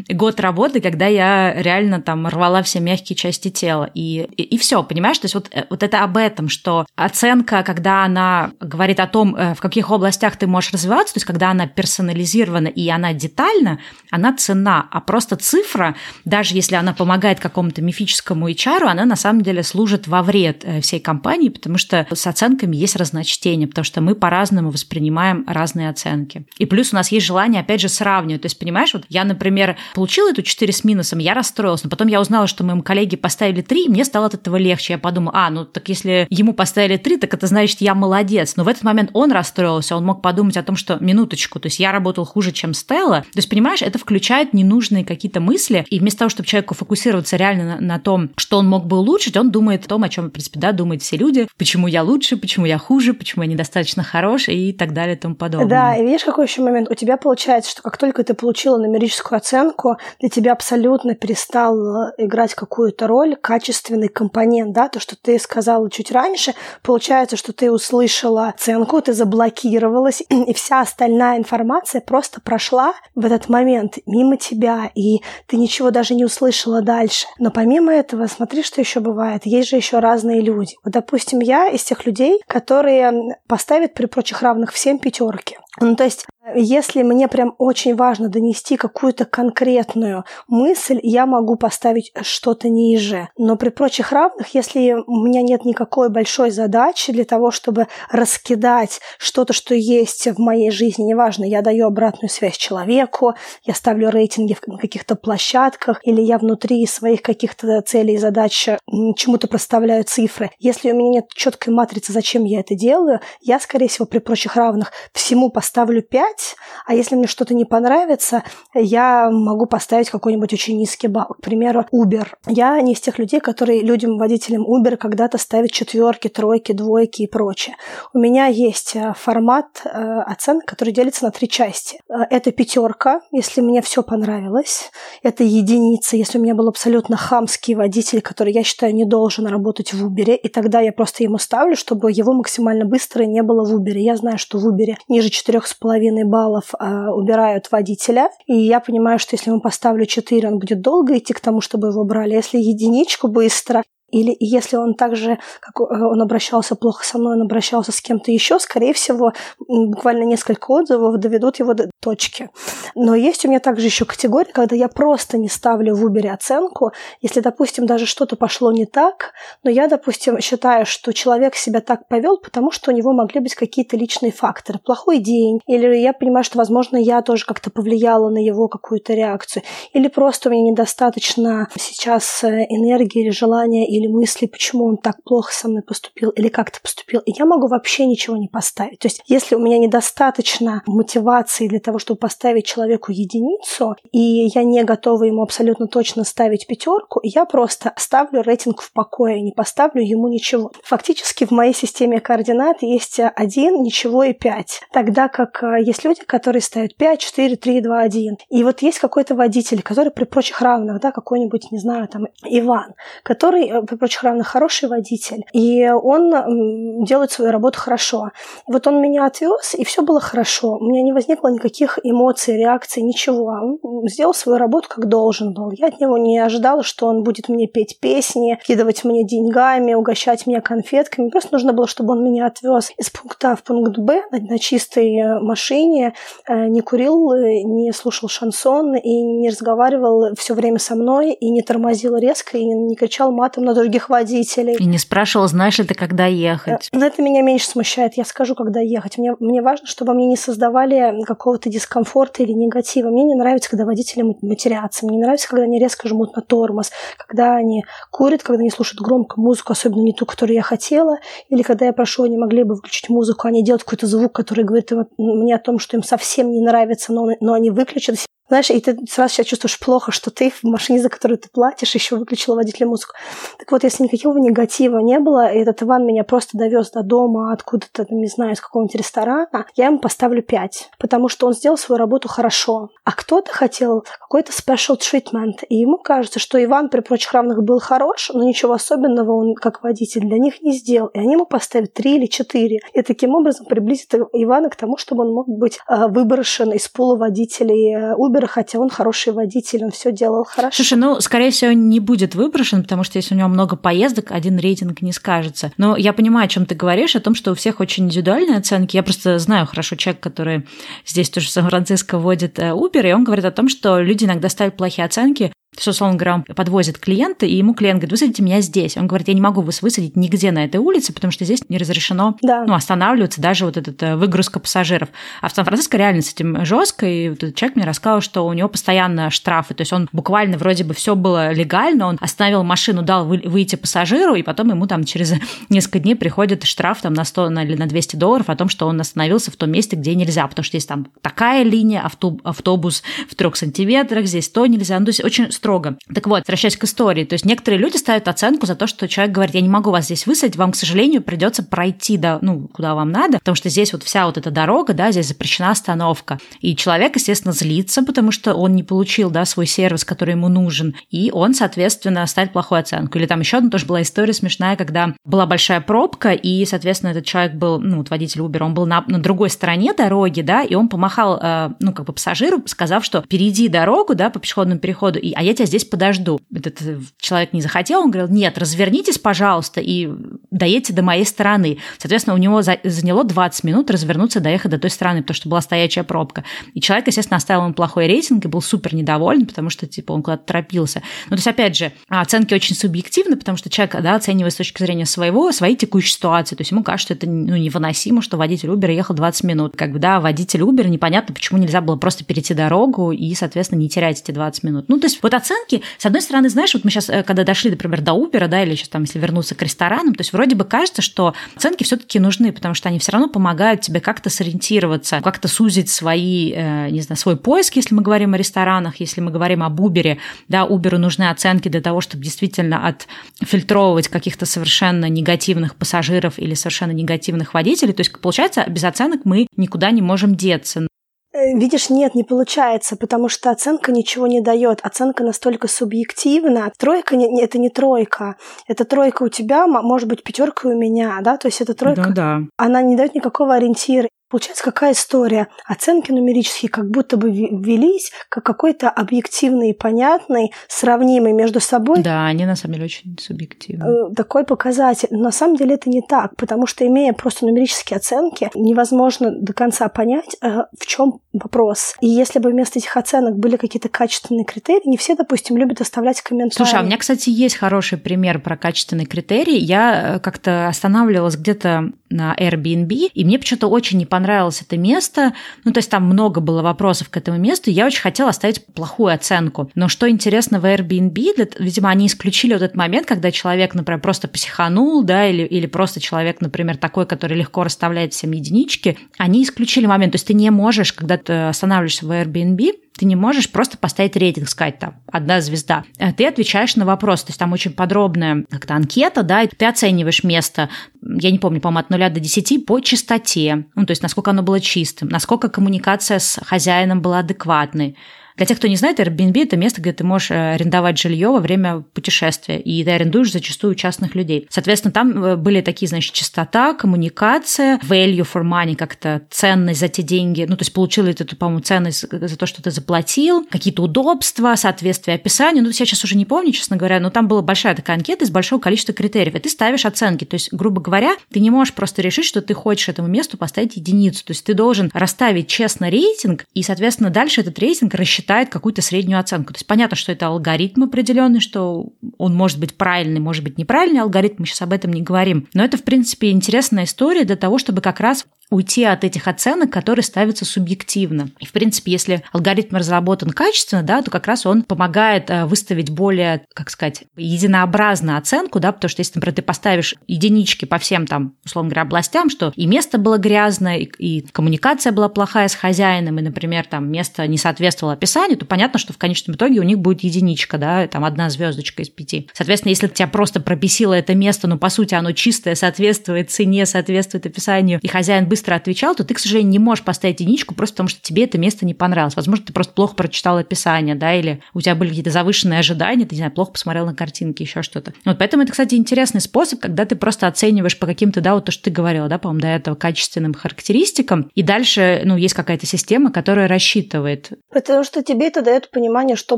год работы, когда я реально там рвала все мягкие части тела. И, и, и все, понимаешь? То есть вот, вот это об этом, что оценка, когда она говорит о том, э, в каких областях ты можешь развиваться, то есть когда она персонализирована и она детальна, она цена, а просто цифра, даже если она помогает какому-то мифическому HR, она на самом деле служит во вред э, всей компании, потому что с оценками есть разночтение, потому что мы по-разному воспринимаем разные оценки. И плюс у нас есть желание, опять же, сравнивать. То есть, понимаешь, вот я, например, получила эту 4 с минусом, я расстроилась, но потом я узнала, что моим коллеге поставили 3, и мне стало от этого легче. Я подумала, а, ну так если ему поставили три, так это значит, я молодец. Но в этот момент он расстроился, он мог подумать о том, что минуточку, то есть я работал хуже, чем Стелла. То есть, понимаешь, это включает ненужные какие-то мысли, и вместо того, чтобы человеку фокусироваться реально на, на том, что он мог бы улучшить, он думает о том, о чем, в принципе, да, думают все люди, почему я лучше, почему я хуже, почему я недостаточно хорош и так далее и тому подобное. Да, и видишь, какой еще момент? У тебя получается, что как только ты получила нумерическую оценку, для тебя абсолютно перестал э, играть какую-то роль качественный компонент, да, то, что ты сказала чуть раньше, получается, что ты услышала оценку, ты заблокировалась, (clears throat) и вся остальная информация просто прошла в этот момент мимо тебя, и ты ничего даже не услышала дальше. Но помимо этого, смотри, что еще бывает. Есть же еще разные люди. Вот, допустим, я из тех людей, которые поставят при прочих равных всем пятерки. Ну, то есть если мне прям очень важно донести какую-то конкретную мысль, я могу поставить что-то ниже. Но при прочих равных, если у меня нет никакой большой задачи для того, чтобы раскидать что-то, что есть в моей жизни, неважно, я даю обратную связь человеку, я ставлю рейтинги в каких-то площадках, или я внутри своих каких-то целей и задач чему-то проставляю цифры. Если у меня нет четкой матрицы, зачем я это делаю, я, скорее всего, при прочих равных всему поставлю 5, выбирать, а если мне что-то не понравится, я могу поставить какой-нибудь очень низкий балл. К примеру, Uber. Я не из тех людей, которые людям, водителям Uber когда-то ставят четверки, тройки, двойки и прочее. У меня есть э, формат э, оценок, который делится на три части. Э, это пятерка, если мне все понравилось. Это единица, если у меня был абсолютно хамский водитель, который, я считаю, не должен работать в Uber, и тогда я просто ему ставлю, чтобы его максимально быстро не было в Uber. Я знаю, что в Uber ниже четырех с половиной баллов э, убирают водителя. И я понимаю, что если ему поставлю 4, он будет долго идти к тому, чтобы его брали. Если единичку быстро, или если он также, как э, он обращался плохо со мной, он обращался с кем-то еще, скорее всего, буквально несколько отзывов доведут его до точки. Но есть у меня также еще категория, когда я просто не ставлю в Uber оценку, если, допустим, даже что-то пошло не так, но я, допустим, считаю, что человек себя так повел, потому что у него могли быть какие-то личные факторы. Плохой день, или я понимаю, что, возможно, я тоже как-то повлияла на его какую-то реакцию, или просто у меня недостаточно сейчас э, энергии или желания или мысли, почему он так плохо со мной поступил или как-то поступил, и я могу вообще ничего не поставить. То есть, если у меня недостаточно мотивации для того, чтобы поставить человеку единицу, и я не готова ему абсолютно точно ставить пятерку, я просто ставлю рейтинг в покое, не поставлю ему ничего. Фактически в моей системе координат есть один, ничего и пять. Тогда как э, есть люди, которые ставят 5, 4, 3, 2, 1. И вот есть какой-то водитель, который при прочих равных, да, какой-нибудь, не знаю, там, Иван, который э, при прочих равных хороший водитель, и он делает свою работу хорошо. Вот он меня отвез, и все было хорошо. У меня не возникло никаких эмоций, реакций, ничего. Он сделал свою работу как должен был. Я от него не ожидала, что он будет мне петь песни, кидывать мне деньгами, угощать меня конфетками. Просто нужно было, чтобы он меня отвез из пункта А в пункт Б на, на чистой э, машине, э, не курил, э, не слушал шансон и не разговаривал все время со мной, и не тормозил резко, и не кричал матом на других водителей. И не спрашивал, знаешь ли ты, когда ехать. Но это меня меньше смущает. Я скажу, когда ехать. Мне, мне важно, чтобы мне не создавали какого-то дискомфорта или негатива. Мне не нравится, когда водители матерятся. Мне не нравится, когда они резко жмут на тормоз, когда они курят, когда они слушают громко музыку, особенно не ту, которую я хотела, или когда я прошу, они могли бы выключить музыку, они делают какой-то звук, который говорит мне о том, что им совсем не нравится, но, но они выключат. Знаешь, и ты сразу себя чувствуешь плохо, что ты в машине, за которую ты платишь, еще выключила водителя музыку. Так вот, если никакого негатива не было, и этот Иван меня просто довез до дома откуда-то, не знаю, из какого-нибудь ресторана, я ему поставлю 5, потому что он сделал свою работу хорошо. А кто-то хотел какой-то special treatment, и ему кажется, что Иван при прочих равных был хорош, но ничего особенного он как водитель для них не сделал, и они ему поставят 3 или 4. И таким образом приблизит Ивана к тому, чтобы он мог быть э, выброшен из пула водителей э, Uber хотя он хороший водитель, он все делал хорошо. Слушай, ну, скорее всего, не будет выброшен, потому что если у него много поездок, один рейтинг не скажется. Но я понимаю, о чем ты говоришь, о том, что у всех очень индивидуальные оценки. Я просто знаю хорошо человека, который здесь тоже в Сан-Франциско водит э, Uber, и он говорит о том, что люди иногда ставят плохие оценки что, условно говоря, он подвозит клиента, и ему клиент говорит, высадите меня здесь. Он говорит, я не могу вас высадить нигде на этой улице, потому что здесь не разрешено да. ну, останавливаться, даже вот эта э, выгрузка пассажиров. А в Сан-Франциско реально с этим жестко, и вот этот человек мне рассказал, что у него постоянно штрафы, то есть он буквально вроде бы все было легально, он остановил машину, дал выйти пассажиру, и потом ему там через (laughs) несколько дней приходит штраф там на 100 или на 200 долларов о том, что он остановился в том месте, где нельзя, потому что есть там такая линия, автобус в трех сантиметрах, здесь то нельзя, ну, то есть очень строго. Так вот, возвращаясь к истории, то есть некоторые люди ставят оценку за то, что человек говорит, я не могу вас здесь высадить, вам, к сожалению, придется пройти до, ну, куда вам надо, потому что здесь вот вся вот эта дорога, да, здесь запрещена остановка. И человек, естественно, злится, потому что он не получил, да, свой сервис, который ему нужен, и он, соответственно, ставит плохую оценку. Или там еще одна тоже была история смешная, когда была большая пробка, и, соответственно, этот человек был, ну, вот водитель Uber, он был на, на другой стороне дороги, да, и он помахал, э, ну, как бы пассажиру, сказав, что перейди дорогу, да, по пешеходному переходу, и, а я тебя здесь подожду. Этот человек не захотел, он говорил, нет, развернитесь, пожалуйста, и доедьте до моей стороны. Соответственно, у него заняло 20 минут развернуться, доехать до той стороны, потому что была стоячая пробка. И человек, естественно, оставил ему плохой рейтинг и был супер недоволен, потому что, типа, он куда-то торопился. Ну, то есть, опять же, оценки очень субъективны, потому что человек, да, оценивает с точки зрения своего, своей текущей ситуации. То есть, ему кажется, что это ну, невыносимо, что водитель Uber ехал 20 минут. Как бы, да, водитель Uber, непонятно, почему нельзя было просто перейти дорогу и, соответственно, не терять эти 20 минут. Ну, то есть, вот оценки с одной стороны, знаешь, вот мы сейчас, э, когда дошли, например, до Uber, да, или сейчас там, если вернуться к ресторанам, то есть вроде бы кажется, что оценки все-таки нужны, потому что они все равно помогают тебе как-то сориентироваться, как-то сузить свои, э, не знаю, свой поиск, если мы говорим о ресторанах, если мы говорим об Uber, да, Uber нужны оценки для того, чтобы действительно отфильтровывать каких-то совершенно негативных пассажиров или совершенно негативных водителей. То есть, получается, без оценок мы никуда не можем деться. Э, видишь, нет, не получается, потому что оценка ничего не дает. Оценка настолько субъективна. Тройка не, это не тройка. Это тройка у тебя, может быть, пятерка у меня, да? То есть это тройка. Да, да. Она не дает никакого ориентира. Получается, какая история? Оценки нумерические как будто бы ввелись как какой-то объективный, понятный, сравнимый между собой. Да, они на самом деле очень субъективны. Э, такой показатель. Но на самом деле это не так, потому что имея просто нумерические оценки, невозможно до конца понять, э, в чем вопрос. И если бы вместо этих оценок были какие-то качественные критерии, не все, допустим, любят оставлять комментарии. Слушай, а у меня, кстати, есть хороший пример про качественные критерии. Я э, как-то останавливалась где-то на Airbnb, и мне почему-то очень не понравилось это место. Ну, то есть там много было вопросов к этому месту, я очень хотела оставить плохую оценку. Но что интересно в Airbnb, видимо, они исключили вот этот момент, когда человек, например, просто психанул, да, или, или просто человек, например, такой, который легко расставляет всем единички, они исключили момент. То есть ты не можешь, когда ты останавливаешься в Airbnb, ты не можешь просто поставить рейтинг, сказать там одна звезда. Э, ты отвечаешь на вопрос, то есть там очень подробная как-то анкета, да, и ты оцениваешь место, я не помню, по-моему, от 0 до 10 по чистоте, ну, то есть насколько оно было чистым, насколько коммуникация с хозяином была адекватной, для тех, кто не знает, Airbnb – это место, где ты можешь э, арендовать жилье во время путешествия, и ты арендуешь зачастую частных людей. Соответственно, там э, были такие, значит, частота, коммуникация, value for money, как-то ценность за те деньги, ну, то есть получил ли ты, по-моему, ценность за то, что ты заплатил, какие-то удобства, соответствие описанию. Ну, я сейчас уже не помню, честно говоря, но там была большая такая анкета из большого количества критериев, и ты ставишь оценки. То есть, грубо говоря, ты не можешь просто решить, что ты хочешь этому месту поставить единицу. То есть ты должен расставить честно рейтинг, и, соответственно, дальше этот рейтинг рассчитать считает какую-то среднюю оценку. То есть понятно, что это алгоритм определенный, что он может быть правильный, может быть неправильный алгоритм, мы сейчас об этом не говорим. Но это, в принципе, интересная история для того, чтобы как раз уйти от этих оценок, которые ставятся субъективно. И, в принципе, если алгоритм разработан качественно, да, то как раз он помогает э, выставить более, как сказать, единообразную оценку, да, потому что если, например, ты поставишь единички по всем там, условно говоря, областям, что и место было грязное, и, и коммуникация была плохая с хозяином, и, например, там место не соответствовало описанию, то понятно, что в конечном итоге у них будет единичка, да, там одна звездочка из пяти. Соответственно, если тебя просто прописило это место, но по сути оно чистое, соответствует цене, соответствует описанию, и хозяин быстро быстро отвечал, то ты, к сожалению, не можешь поставить единичку просто потому, что тебе это место не понравилось. Возможно, ты просто плохо прочитал описание, да, или у тебя были какие-то завышенные ожидания, ты, не знаю, плохо посмотрел на картинки, еще что-то. Вот поэтому это, кстати, интересный способ, когда ты просто оцениваешь по каким-то, да, вот то, что ты говорила, да, по-моему, до этого качественным характеристикам, и дальше, ну, есть какая-то система, которая рассчитывает. Потому что тебе это дает понимание, что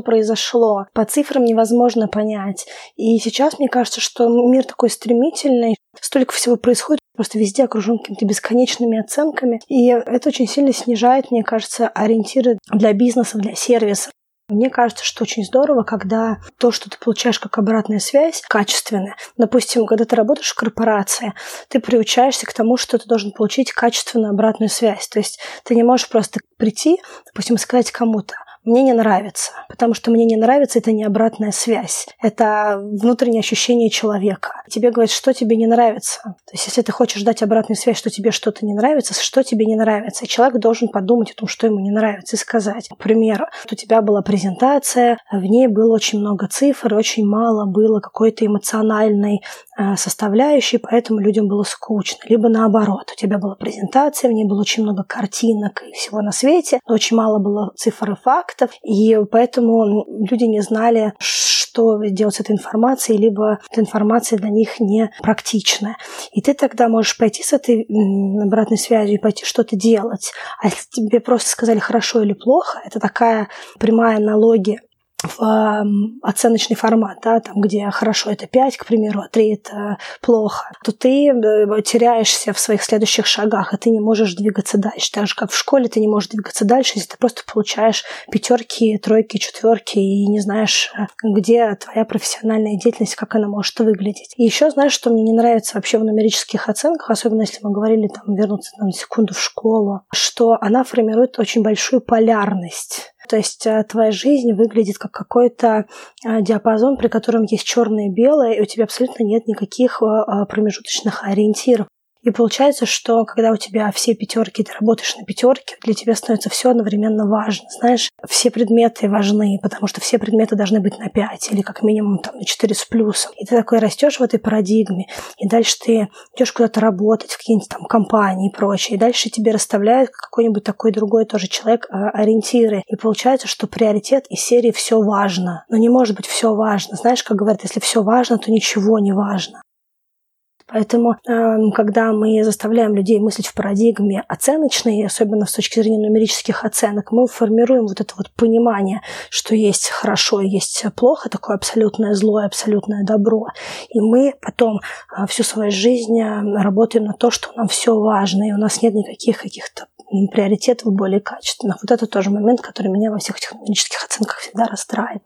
произошло. По цифрам невозможно понять. И сейчас мне кажется, что мир такой стремительный, столько всего происходит, просто везде окружен какими-то бесконечными оценками. И это очень сильно снижает, мне кажется, ориентиры для бизнеса, для сервиса. Мне кажется, что очень здорово, когда то, что ты получаешь как обратная связь, качественная. Допустим, когда ты работаешь в корпорации, ты приучаешься к тому, что ты должен получить качественную обратную связь. То есть ты не можешь просто прийти, допустим, сказать кому-то, мне не нравится. Потому что мне не нравится, это не обратная связь. Это внутреннее ощущение человека. Тебе говорят, что тебе не нравится. То есть, если ты хочешь дать обратную связь, что тебе что-то не нравится, что тебе не нравится. И человек должен подумать о том, что ему не нравится, и сказать. К примеру, у тебя была презентация, в ней было очень много цифр, очень мало было какой-то эмоциональной э, составляющей, поэтому людям было скучно. Либо наоборот, у тебя была презентация, в ней было очень много картинок и всего на свете, но очень мало было цифр и фактов, фактов, и поэтому люди не знали, что делать с этой информацией, либо эта информация для них не практичная. И ты тогда можешь пойти с этой обратной связью и пойти что-то делать. А если тебе просто сказали хорошо или плохо, это такая прямая аналогия в оценочный формат, да, там, где хорошо это 5, к примеру, а 3 это плохо, то ты э, теряешься в своих следующих шагах, и ты не можешь двигаться дальше. Так же, как в школе ты не можешь двигаться дальше, если ты просто получаешь пятерки, тройки, четверки и не знаешь, э, где твоя профессиональная деятельность, как она может выглядеть. И еще знаешь, что мне не нравится вообще в нумерических оценках, особенно если мы говорили там вернуться на секунду в школу, что она формирует очень большую полярность то есть э, твоя жизнь выглядит как какой-то э, диапазон, при котором есть черное и белое, и у тебя абсолютно нет никаких э, промежуточных ориентиров. И получается, что когда у тебя все пятерки, ты работаешь на пятерке, для тебя становится все одновременно важно. Знаешь, все предметы важны, потому что все предметы должны быть на 5 или как минимум там на 4 с плюсом. И ты такой растешь в этой парадигме, и дальше ты идешь куда-то работать в какие-нибудь там компании и прочее, и дальше тебе расставляют какой-нибудь такой другой тоже человек а, ориентиры. И получается, что приоритет из серии все важно. Но не может быть все важно. Знаешь, как говорят, если все важно, то ничего не важно. Поэтому, эм, когда мы заставляем людей мыслить в парадигме оценочной, особенно с точки зрения нумерических оценок, мы формируем вот это вот понимание, что есть хорошо и есть плохо, такое абсолютное зло и абсолютное добро. И мы потом э, всю свою жизнь э, работаем на то, что нам все важно, и у нас нет никаких каких-то приоритетов более качественных. Вот это тоже момент, который меня во всех этих нумерических оценках всегда расстраивает.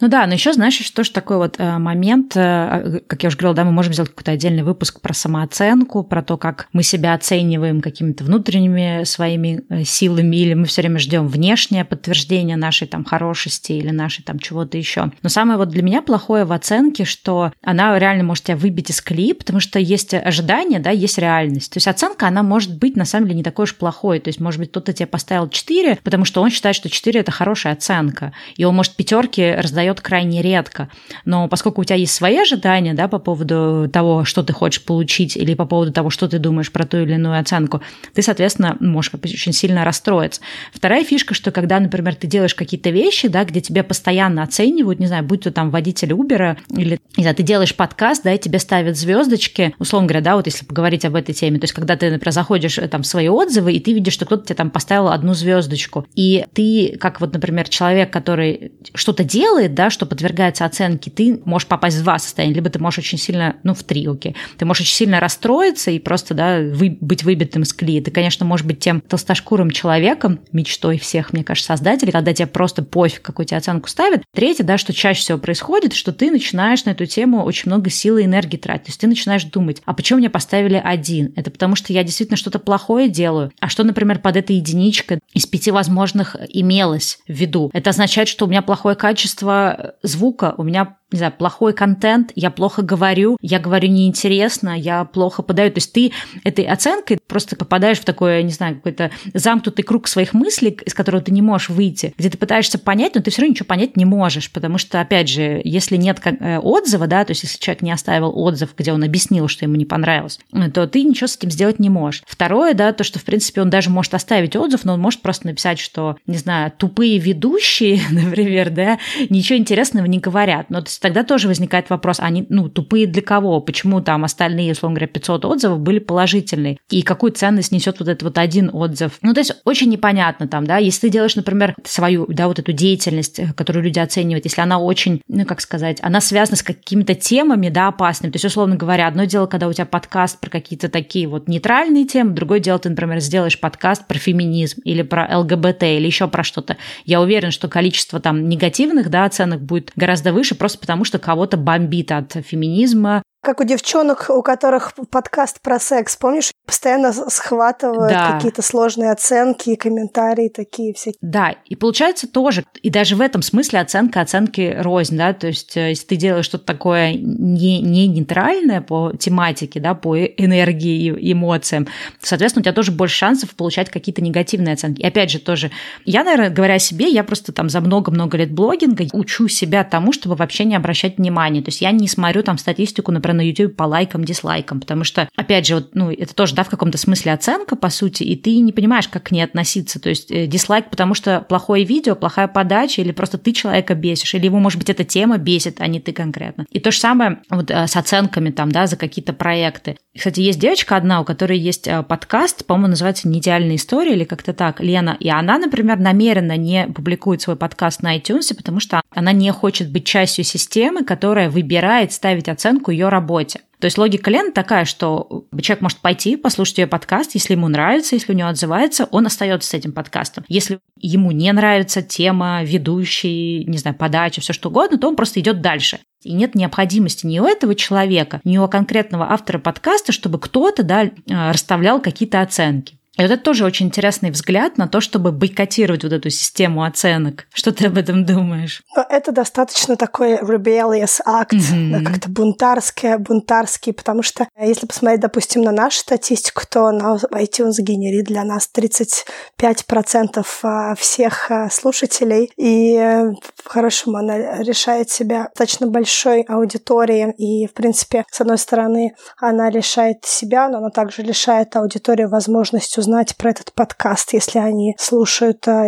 Ну да, но еще знаешь, что же такой вот э, момент, э, как я уже говорила, да, мы можем сделать какой-то отдельный выпуск про самооценку, про то, как мы себя оцениваем какими-то внутренними своими э, силами, или мы все время ждем внешнее подтверждение нашей там хорошести или нашей там чего-то еще. Но самое вот для меня плохое в оценке, что она реально может тебя выбить из колеи, потому что есть ожидание, да, есть реальность. То есть оценка, она может быть на самом деле не такой уж плохой. То есть, может быть, кто-то тебе поставил 4, потому что он считает, что 4 это хорошая оценка. И он может пятерки раздает крайне редко. Но поскольку у тебя есть свои ожидания да, по поводу того, что ты хочешь получить, или по поводу того, что ты думаешь про ту или иную оценку, ты, соответственно, можешь очень сильно расстроиться. Вторая фишка, что когда, например, ты делаешь какие-то вещи, да, где тебя постоянно оценивают, не знаю, будь то там водитель Uber, или не знаю, ты делаешь подкаст, да, и тебе ставят звездочки, условно говоря, да, вот если поговорить об этой теме, то есть когда ты, например, заходишь э, там в свои отзывы, и ты видишь, что кто-то тебе там поставил одну звездочку, и ты, как вот, например, человек, который что-то делает, делает, да, что подвергается оценке, ты можешь попасть в два состояния. Либо ты можешь очень сильно, ну, в три, окей. Ты можешь очень сильно расстроиться и просто, да, вы, быть выбитым из колеи. Ты, конечно, можешь быть тем толстошкурым человеком, мечтой всех, мне кажется, создателей, когда тебе просто пофиг, какую тебе оценку ставят. Третье, да, что чаще всего происходит, что ты начинаешь на эту тему очень много силы и энергии тратить. То есть ты начинаешь думать, а почему мне поставили один? Это потому что я действительно что-то плохое делаю? А что, например, под этой единичкой из пяти возможных имелось в виду? Это означает, что у меня плохое качество качество звука, у меня не знаю, плохой контент, я плохо говорю, я говорю неинтересно, я плохо подаю. То есть ты этой оценкой просто попадаешь в такой, не знаю, какой-то замкнутый круг своих мыслей, из которого ты не можешь выйти, где ты пытаешься понять, но ты все равно ничего понять не можешь, потому что, опять же, если нет э, отзыва, да, то есть если человек не оставил отзыв, где он объяснил, что ему не понравилось, то ты ничего с этим сделать не можешь. Второе, да, то, что, в принципе, он даже может оставить отзыв, но он может просто написать, что, не знаю, тупые ведущие, (laughs) например, да, ничего интересного не говорят. Но есть тогда тоже возникает вопрос, они, ну, тупые для кого? Почему там остальные, условно говоря, 500 отзывов были положительные? И какую ценность несет вот этот вот один отзыв? Ну, то есть очень непонятно там, да, если ты делаешь, например, свою, да, вот эту деятельность, э, которую люди оценивают, если она очень, ну, как сказать, она связана с какими-то темами, да, опасными. То есть, условно говоря, одно дело, когда у тебя подкаст про какие-то такие вот нейтральные темы, другое дело, ты, например, сделаешь подкаст про феминизм или про ЛГБТ или еще про что-то. Я уверен, что количество там негативных, да, оценок будет гораздо выше, просто потому что кого-то бомбит от феминизма, как у девчонок, у которых подкаст про секс, помнишь, постоянно схватывают да. какие-то сложные оценки, комментарии такие всякие. Да, и получается тоже, и даже в этом смысле оценка оценки рознь, да, то есть э, если ты делаешь что-то такое не, не нейтральное по тематике, да, по энергии и эмоциям, соответственно, у тебя тоже больше шансов получать какие-то негативные оценки. И опять же, тоже, я, наверное, говоря о себе, я просто там за много-много лет блогинга учу себя тому, чтобы вообще не обращать внимания. То есть я не смотрю там статистику, например, на YouTube по лайкам, дизлайкам, потому что, опять же, вот, ну, это тоже, да, в каком-то смысле оценка, по сути, и ты не понимаешь, как к ней относиться. То есть э, дизлайк, потому что плохое видео, плохая подача, или просто ты человека бесишь, или его, может быть, эта тема бесит, а не ты конкретно. И то же самое вот э, с оценками там, да, за какие-то проекты. Кстати, есть девочка одна, у которой есть э, подкаст, по-моему, называется «Не идеальная история» или как-то так, Лена, и она, например, намеренно не публикует свой подкаст на iTunes, потому что она не хочет быть частью системы, которая выбирает ставить оценку ее работе. То есть логика Лены такая, что человек может пойти, послушать ее подкаст, если ему нравится, если у него отзывается, он остается с этим подкастом. Если ему не нравится тема, ведущий, не знаю, подача, все что угодно, то он просто идет дальше. И нет необходимости ни у этого человека, ни у конкретного автора подкаста, чтобы кто-то да, расставлял какие-то оценки. И вот это тоже очень интересный взгляд на то, чтобы бойкотировать вот эту систему оценок. Что ты об этом думаешь? Это достаточно такой rebellious акт, mm-hmm. как-то бунтарский, бунтарский, потому что э, если посмотреть, допустим, на нашу статистику, то на iTunes генерит для нас 35% а, всех а, слушателей, и э, по-хорошему она решает себя достаточно большой аудитории, и, в принципе, с одной стороны, она лишает себя, но она также лишает аудитории возможности узнать про этот подкаст, если они слушают а,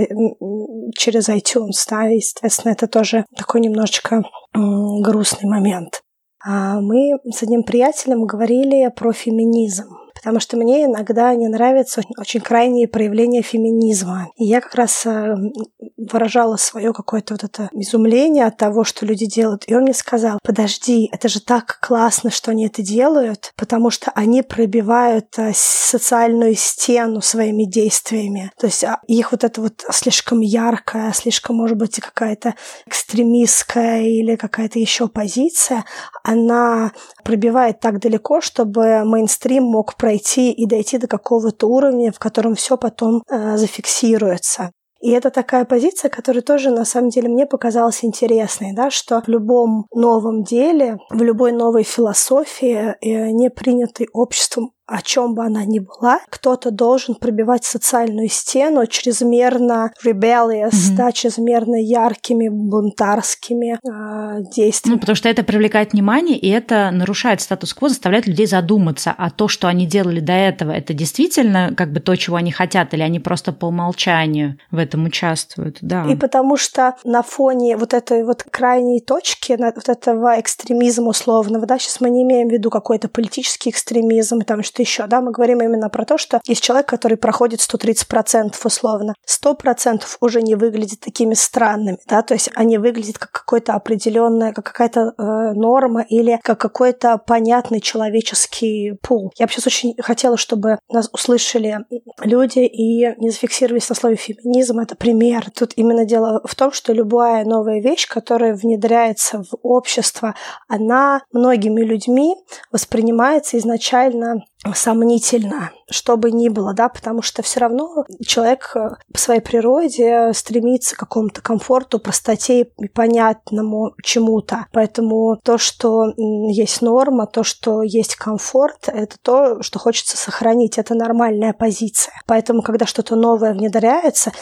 через iTunes, да, естественно, это тоже такой немножечко грустный момент. А мы с одним приятелем говорили про феминизм потому что мне иногда не нравятся очень, крайние проявления феминизма. И я как раз э, выражала свое какое-то вот это изумление от того, что люди делают. И он мне сказал, подожди, это же так классно, что они это делают, потому что они пробивают э, социальную стену своими действиями. То есть а, их вот это вот слишком яркая, слишком, может быть, какая-то экстремистская или какая-то еще позиция, она пробивает так далеко, чтобы мейнстрим мог пройти и дойти до какого-то уровня, в котором все потом э, зафиксируется. И это такая позиция, которая тоже на самом деле мне показалась интересной, да, что в любом новом деле, в любой новой философии, э, не принятой обществом о чем бы она ни была, кто-то должен пробивать социальную стену чрезмерно rebellious, mm-hmm. да, чрезмерно яркими бунтарскими э, действиями. Ну, потому что это привлекает внимание, и это нарушает статус-кво, заставляет людей задуматься, а то, что они делали до этого, это действительно как бы то, чего они хотят, или они просто по умолчанию в этом участвуют, да. И потому что на фоне вот этой вот крайней точки, вот этого экстремизма условного, да, сейчас мы не имеем в виду какой-то политический экстремизм, там, что что еще, да, мы говорим именно про то, что есть человек, который проходит 130% условно. 100% уже не выглядит такими странными, да, то есть они выглядят как какой-то определенная, как какая-то э, норма или как какой-то понятный человеческий пул. Я бы сейчас очень хотела, чтобы нас услышали люди и не зафиксировались на слове феминизм. Это пример. Тут именно дело в том, что любая новая вещь, которая внедряется в общество, она многими людьми воспринимается изначально сомнительно, что бы ни было, да, потому что все равно человек э, по своей природе стремится к какому-то комфорту, простоте и понятному чему-то. Поэтому то, что есть норма, то, что есть комфорт, это то, что хочется сохранить. Это нормальная позиция. Поэтому, когда что-то новое внедряется,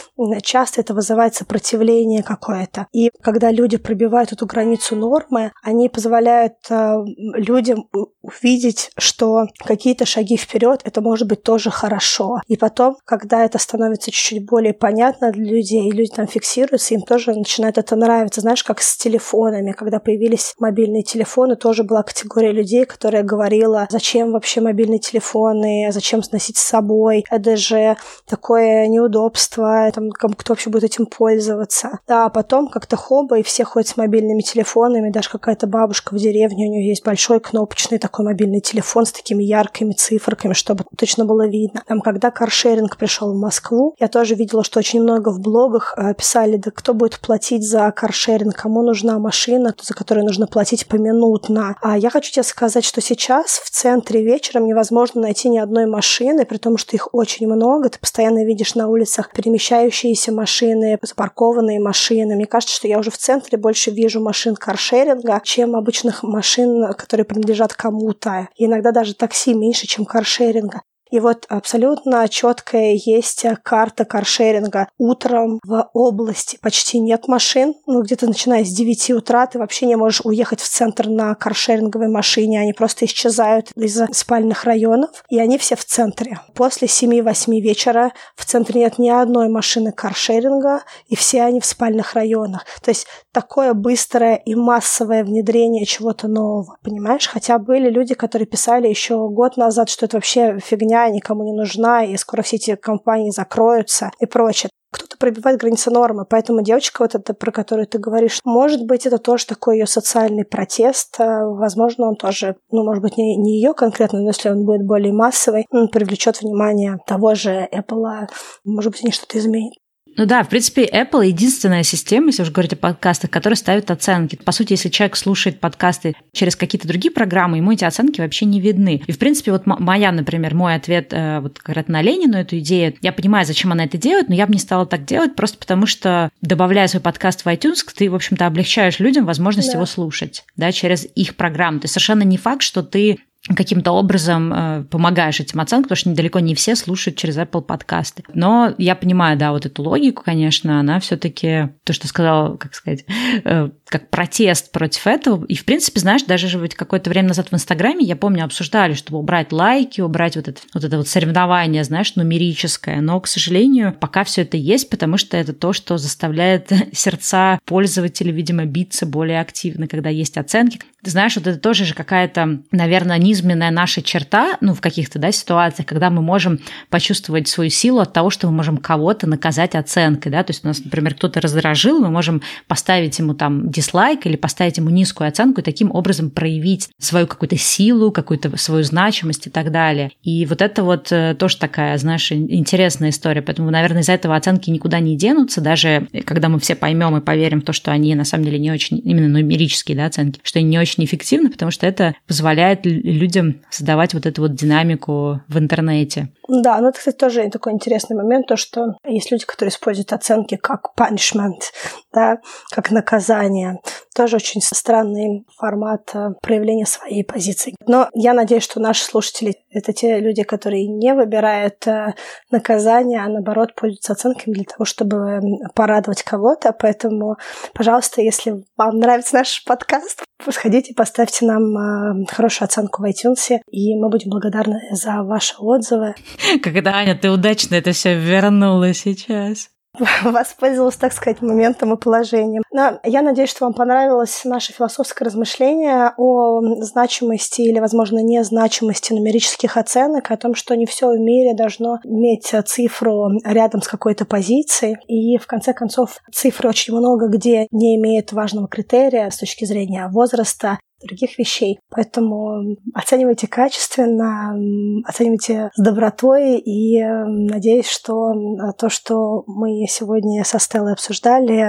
часто это вызывает сопротивление какое-то. И когда люди пробивают эту границу нормы, они позволяют э, людям увидеть, что какие-то шаги вперед, это может быть тоже хорошо. И потом, когда это становится чуть-чуть более понятно для людей, люди там фиксируются, им тоже начинает это нравиться. Знаешь, как с телефонами, когда появились мобильные телефоны, тоже была категория людей, которая говорила, зачем вообще мобильные телефоны, зачем носить с собой, это же такое неудобство, там, кто вообще будет этим пользоваться. Да, а потом как-то хоба, и все ходят с мобильными телефонами, даже какая-то бабушка в деревне, у нее есть большой кнопочный такой мобильный телефон с такими яркими циферками, чтобы точно было видно. Там, когда каршеринг пришел в Москву, я тоже видела, что очень много в блогах э, писали, да кто будет платить за каршеринг, кому нужна машина, за которую нужно платить поминутно. А я хочу тебе сказать, что сейчас в центре вечером невозможно найти ни одной машины, при том, что их очень много. Ты постоянно видишь на улицах перемещающиеся машины, запаркованные машины. Мне кажется, что я уже в центре больше вижу машин каршеринга, чем обычных машин, которые принадлежат кому-то. Иногда даже такси меньше, чем каршеринга. И вот абсолютно четкая есть карта каршеринга. Утром в области почти нет машин. Ну, где-то начиная с 9 утра ты вообще не можешь уехать в центр на каршеринговой машине. Они просто исчезают из спальных районов. И они все в центре. После 7-8 вечера в центре нет ни одной машины каршеринга. И все они в спальных районах. То есть такое быстрое и массовое внедрение чего-то нового. Понимаешь? Хотя были люди, которые писали еще год назад, что это вообще фигня фигня, никому не нужна, и скоро все эти компании закроются и прочее. Кто-то пробивает границы нормы, поэтому девочка вот эта, про которую ты говоришь, может быть, это тоже такой ее социальный протест. А, возможно, он тоже, ну, может быть, не, не ее конкретно, но если он будет более массовый, он привлечет внимание того же Apple, может быть, они что-то изменят. Ну да, в принципе, Apple единственная система, если уж говорить о подкастах, которая ставит оценки. По сути, если человек слушает подкасты через какие-то другие программы, ему эти оценки вообще не видны. И, в принципе, вот моя, например, мой ответ э, вот как раз на Ленину эту идею, я понимаю, зачем она это делает, но я бы не стала так делать просто потому, что, добавляя свой подкаст в iTunes, ты, в общем-то, облегчаешь людям возможность да. его слушать, да, через их программу. То есть совершенно не факт, что ты каким-то образом э, помогаешь этим оценкам, потому что недалеко не все слушают через Apple подкасты. Но я понимаю, да, вот эту логику, конечно, она все-таки, то, что сказал, как сказать, э, как протест против этого. И, в принципе, знаешь, даже же какое-то время назад в Инстаграме, я помню, обсуждали, чтобы убрать лайки, убрать вот это вот, это вот соревнование, знаешь, нумерическое. Но, к сожалению, пока все это есть, потому что это то, что заставляет (laughs) сердца пользователей, видимо, биться более активно, когда есть оценки. Ты знаешь, вот это тоже же какая-то, наверное, низменная наша черта, ну, в каких-то, да, ситуациях, когда мы можем почувствовать свою силу от того, что мы можем кого-то наказать оценкой, да, то есть у нас, например, кто-то раздражил, мы можем поставить ему там дизлайк или поставить ему низкую оценку и таким образом проявить свою какую-то силу, какую-то свою значимость и так далее. И вот это вот э, тоже такая, знаешь, интересная история. Поэтому, наверное, из-за этого оценки никуда не денутся, даже когда мы все поймем и поверим в то, что они на самом деле не очень, именно нумерические да, оценки, что они не очень эффективны, потому что это позволяет людям создавать вот эту вот динамику в интернете. Да, ну это, кстати, тоже такой интересный момент, то, что есть люди, которые используют оценки как punishment, да, как наказание. Тоже очень странный формат э, проявления своей позиции. Но я надеюсь, что наши слушатели — это те люди, которые не выбирают э, наказание, а наоборот пользуются оценками для того, чтобы порадовать кого-то. Поэтому, пожалуйста, если вам нравится наш подкаст, сходите, поставьте нам э, хорошую оценку в iTunes, и мы будем благодарны за ваши отзывы. Когда, Аня, ты удачно это все вернула сейчас. (laughs) воспользовалась, так сказать, моментом и положением. Но я надеюсь, что вам понравилось наше философское размышление о значимости или, возможно, незначимости нумерических оценок, о том, что не все в мире должно иметь цифру рядом с какой-то позицией. И, в конце концов, цифры очень много где не имеют важного критерия с точки зрения возраста, других вещей. Поэтому оценивайте качественно, оценивайте с добротой и надеюсь, что то, что мы сегодня со Стеллой обсуждали,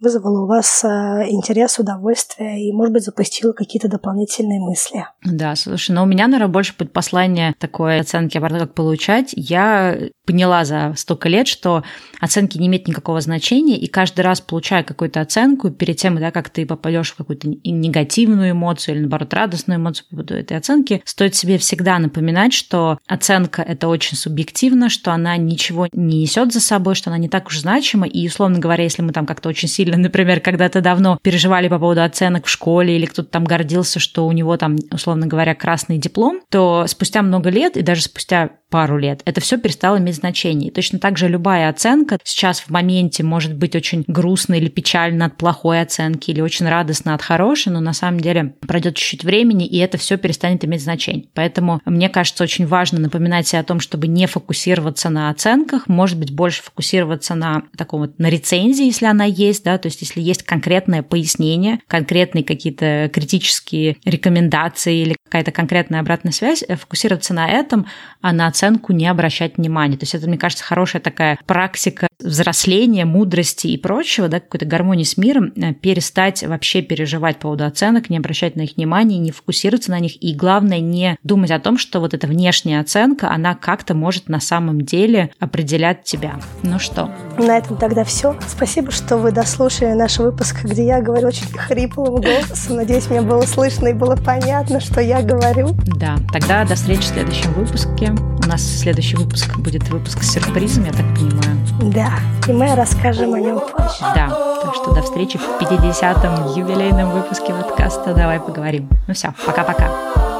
вызвало у вас э, интерес, удовольствие и, может быть, запустило какие-то дополнительные мысли. Да, слушай, но у меня, наверное, больше будет послание такой оценки, а как получать. Я поняла за столько лет, что оценки не имеют никакого значения, и каждый раз получая какую-то оценку, перед тем, да, как ты попадешь в какую-то негативную эмоцию или, наоборот, радостную эмоцию по поводу этой оценки, стоит себе всегда напоминать, что оценка – это очень субъективно, что она ничего не несет за собой, что она не так уж значима, и, условно говоря, если мы там как-то очень сильно, (laughs) например, когда-то давно переживали по поводу оценок в школе или кто-то там гордился, что у него там, условно говоря, красный диплом, то спустя много лет и даже спустя пару лет, это все перестало иметь значение. И точно так же любая оценка сейчас в моменте может быть очень грустно или печально от плохой оценки, или очень радостно от хорошей, но на самом деле пройдет чуть-чуть времени, и это все перестанет иметь значение. Поэтому мне кажется очень важно напоминать себе о том, чтобы не фокусироваться на оценках, может быть, больше фокусироваться на таком вот, на рецензии, если она есть, да, то есть если есть конкретное пояснение, конкретные какие-то критические рекомендации или какая-то конкретная обратная связь, э, фокусироваться на этом, а на оценку не обращать внимания. То есть это, мне кажется, хорошая такая практика взросления, мудрости и прочего, да, какой-то гармонии с миром, э, перестать вообще переживать по поводу оценок, не обращать на них внимания, не фокусироваться на них, и главное, не думать о том, что вот эта внешняя оценка, она как-то может на самом деле определять тебя. Ну что? На этом тогда все. Спасибо, что вы дослушали наш выпуск, где я говорю очень хриплым голосом. Надеюсь, мне было слышно и было понятно, что я говорю. Да, тогда до встречи в следующем выпуске. У нас следующий выпуск будет выпуск с сюрпризом, я так понимаю. Да, и мы расскажем о нем позже. Да, так что до встречи в 50-м юбилейном выпуске подкаста «Давай поговорим». Ну все, пока-пока.